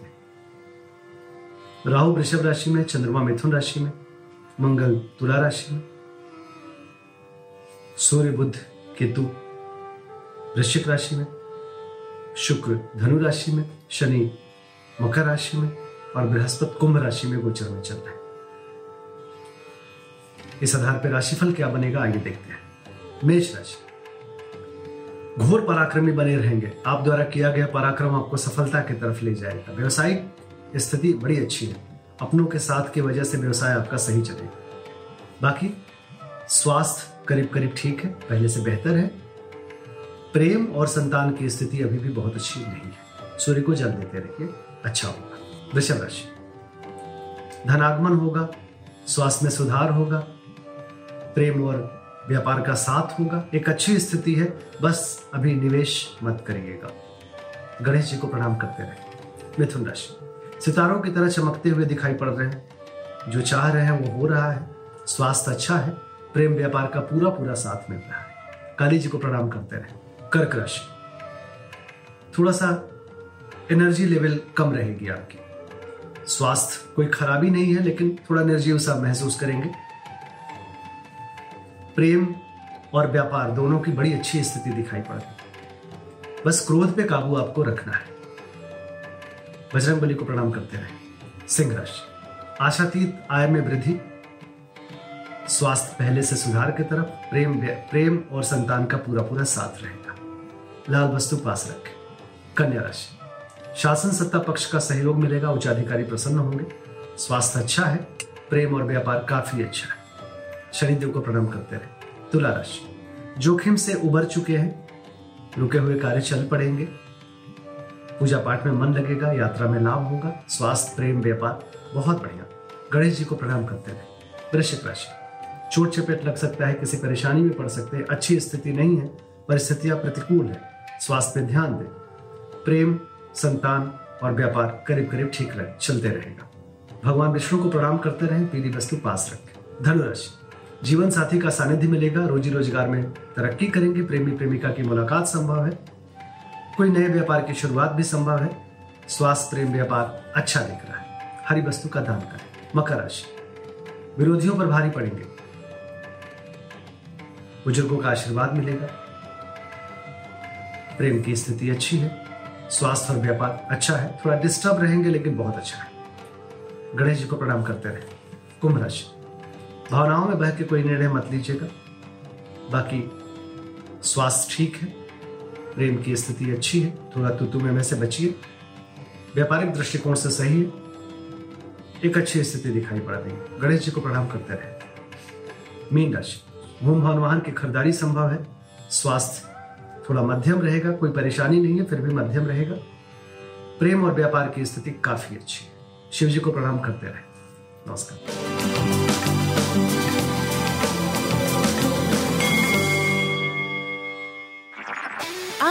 हैं राहु वृषभ राशि में, चंद्रमा मिथुन राशि में, मंगल तुला राशि में, सूर्य बुद्ध केतु वृश्चिक राशि में, शुक्र धनु राशि में, शनि मकर राशि में और बृहस्पति कुंभ राशि में गोचर में चल रहे हैं। इस आधार पर राशिफल क्या बनेगा आइए देखते हैं। मेष राशि। घोर पराक्रमी बने रहेंगे। आप द्वारा किया गया पराक्रम आपको सफलता की तरफ़ ले जाएगा। व्यवसायिक स्थिति बड़ी अच्छी है। अपनों के साथ की वजह से व्यवसाय आपका सही चलेगा। बाकी, स्वास्थ्य करीब करीब ठीक है, पहले से बेहतर है। प्रेम और संतान की स्थिति अभी भी बहुत अच्छी नहीं है। सूर्य को जल देते रहिए अच्छा होगा। वृषभ राशि। धनागमन होगा, स्वास्थ्य में सुधार होगा, प्रेम और व्यापार का साथ होगा। एक अच्छी स्थिति है, बस अभी निवेश मत करिएगा। गणेश जी को प्रणाम करते रहे मिथुन राशि। सितारों की तरह चमकते हुए दिखाई पड़ रहे हैं। जो चाह रहे हैं वो हो रहा है। स्वास्थ्य अच्छा है। प्रेम व्यापार का पूरा पूरा साथ मिल रहा है। काली जी को प्रणाम करते रहे। कर्क राशि। थोड़ा सा एनर्जी लेवल कम रहेगी आपकी। स्वास्थ्य कोई खराबी नहीं है, लेकिन थोड़ा एनर्जी सा महसूस करेंगे। प्रेम और व्यापार दोनों की बड़ी अच्छी स्थिति दिखाई पड़ रही बस क्रोध पे काबू आपको रखना है। बजरंग बली को प्रणाम करते रहे। सिंह राशि। आशातीत आय में वृद्धि। स्वास्थ्य पहले से सुधार की तरफ़, प्रेम प्रेम और संतान का पूरा पूरा साथ रहेगा। लाल वस्तु पास रखें। कन्या राशि। शासन सत्ता पक्ष का सहयोग मिलेगा उच्च अधिकारी प्रसन्न होंगे। स्वास्थ्य अच्छा है, प्रेम और व्यापार काफ़ी अच्छा है। शनिदेव को प्रणाम करते रहे। तुला राशि। जोखिम से उबर चुके हैं। रुके हुए कार्य चल पड़ेंगे। पूजा पाठ में मन लगेगा, यात्रा में लाभ होगा, स्वास्थ्य, प्रेम, व्यापार, बहुत बढ़िया। गणेश जी को प्रणाम करते रहे। वृश्चिक राशि। चोट चपेट लग सकता है, किसी परेशानी में पड़ सकते हैं, अच्छी स्थिति नहीं है, परिस्थितियाँ प्रतिकूल है। स्वास्थ्य पे ध्यान दें। प्रेम, संतान और व्यापार करीब करीब ठीक रहे, चलते रहेगा। भगवान विष्णु को प्रणाम करते रहें, पीली वस्तु पास रखें। धनुराशि। जीवन साथी का सानिध्य मिलेगा, रोजी रोज़गार में तरक्की करेंगे प्रेमी प्रेमिका की मुलाकात संभव है। कोई नए व्यापार की शुरुआत भी संभव है? स्वास्थ्य, प्रेम, व्यापार अच्छा दिख रहा है। हरी वस्तु का दान करें। मकर राशि। विरोधियों पर भारी पड़ेंगे। बुज़ुर्गों का आशीर्वाद मिलेगा। प्रेम की स्थिति अच्छी है। स्वास्थ्य और व्यापार अच्छा है। थोड़ा डिस्टर्ब रहेंगे, लेकिन बहुत अच्छा है। गणेश जी को प्रणाम करते रहे। कुंभ राशि। भावनाओं में बह के कोई निर्णय मत लीजिएगा। बाकी स्वास्थ्य ठीक है। प्रेम की स्थिति अच्छी है, थोड़ा तुतु में से बचिए। व्यापारिक दृष्टिकोण से सही है, एक अच्छी स्थिति दिखाई पड़ रही है। गणेश जी को प्रणाम करते रहे। मीन राशि, भूम भवन वाहन की खरीदारी संभव है। स्वास्थ्य थोड़ा मध्यम रहेगा, कोई परेशानी नहीं है, फिर भी मध्यम रहेगा। प्रेम और व्यापार की स्थिति काफ़ी अच्छी है। शिव जी को प्रणाम करते रहे। नमस्कार।